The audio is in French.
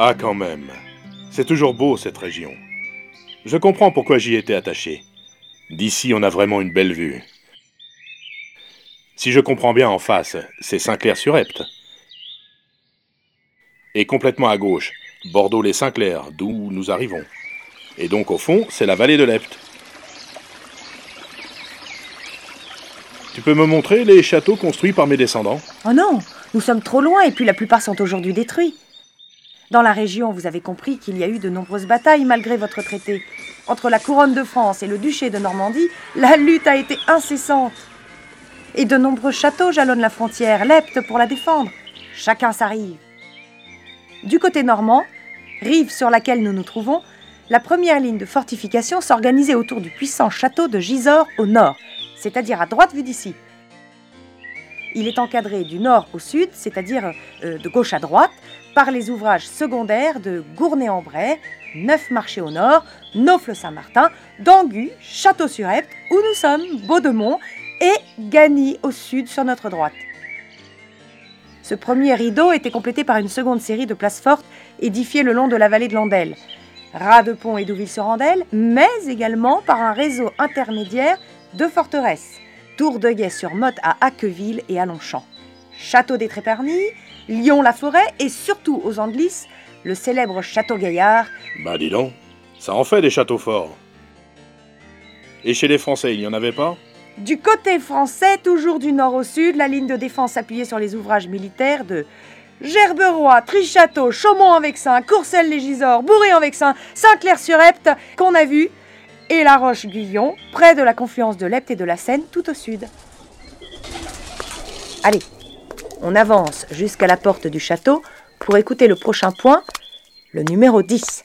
Ah, quand même. C'est toujours beau, cette région. Je comprends pourquoi j'y étais attaché. D'ici, on a vraiment une belle vue. Si je comprends bien en face, c'est Saint-Clair-sur-Epte. Et complètement à gauche, Bordeaux-les-Saint-Clair, d'où nous arrivons. Et donc au fond, c'est la vallée de l'Epte. Tu peux me montrer les châteaux construits par mes descendants? Oh non, nous sommes trop loin et puis la plupart sont aujourd'hui détruits. Dans la région, vous avez compris qu'il y a eu de nombreuses batailles malgré votre traité. Entre la couronne de France et le duché de Normandie, la lutte a été incessante. Et de nombreux châteaux jalonnent la frontière, l'Epte pour la défendre. Chacun sa rive. Du côté normand, rive sur laquelle nous nous trouvons, la première ligne de fortification s'organisait autour du puissant château de Gisors au nord, c'est-à-dire à droite vue d'ici. Il est encadré du nord au sud, c'est-à-dire euh, de gauche à droite, par les ouvrages secondaires de Gournay-en-Bray, Neuf-Marché au nord, Naufle-Saint-Martin, Dangu, Château-sur-Epte, où nous sommes, Baudemont, et Gagny au sud sur notre droite. Ce premier rideau était complété par une seconde série de places fortes édifiées le long de la vallée de l'Andelle. Ras-de-Pont et Douville-sur-Andelle, mais également par un réseau intermédiaire de forteresses. Tour de Guet sur Motte à Aqueville et à Longchamp. Château des Tréparnis, Lyon-la-Forêt et surtout aux Anglis, le célèbre Château Gaillard. Bah dis donc, ça en fait des châteaux forts. Et chez les Français, il n'y en avait pas? Du côté français, toujours du nord au sud, la ligne de défense appuyée sur les ouvrages militaires de Gerberoy, Trichâteau, Chaumont-en-Vexin, Courcelles-les-Gisors, Bourré-en-Vexin, Saint-Clair-sur-Epte, qu'on a vu, et La Roche-Guyon, près de la confluence de l'Epte et de la Seine, tout au sud. Allez, on avance jusqu'à la porte du château pour écouter le prochain point, le numéro 10.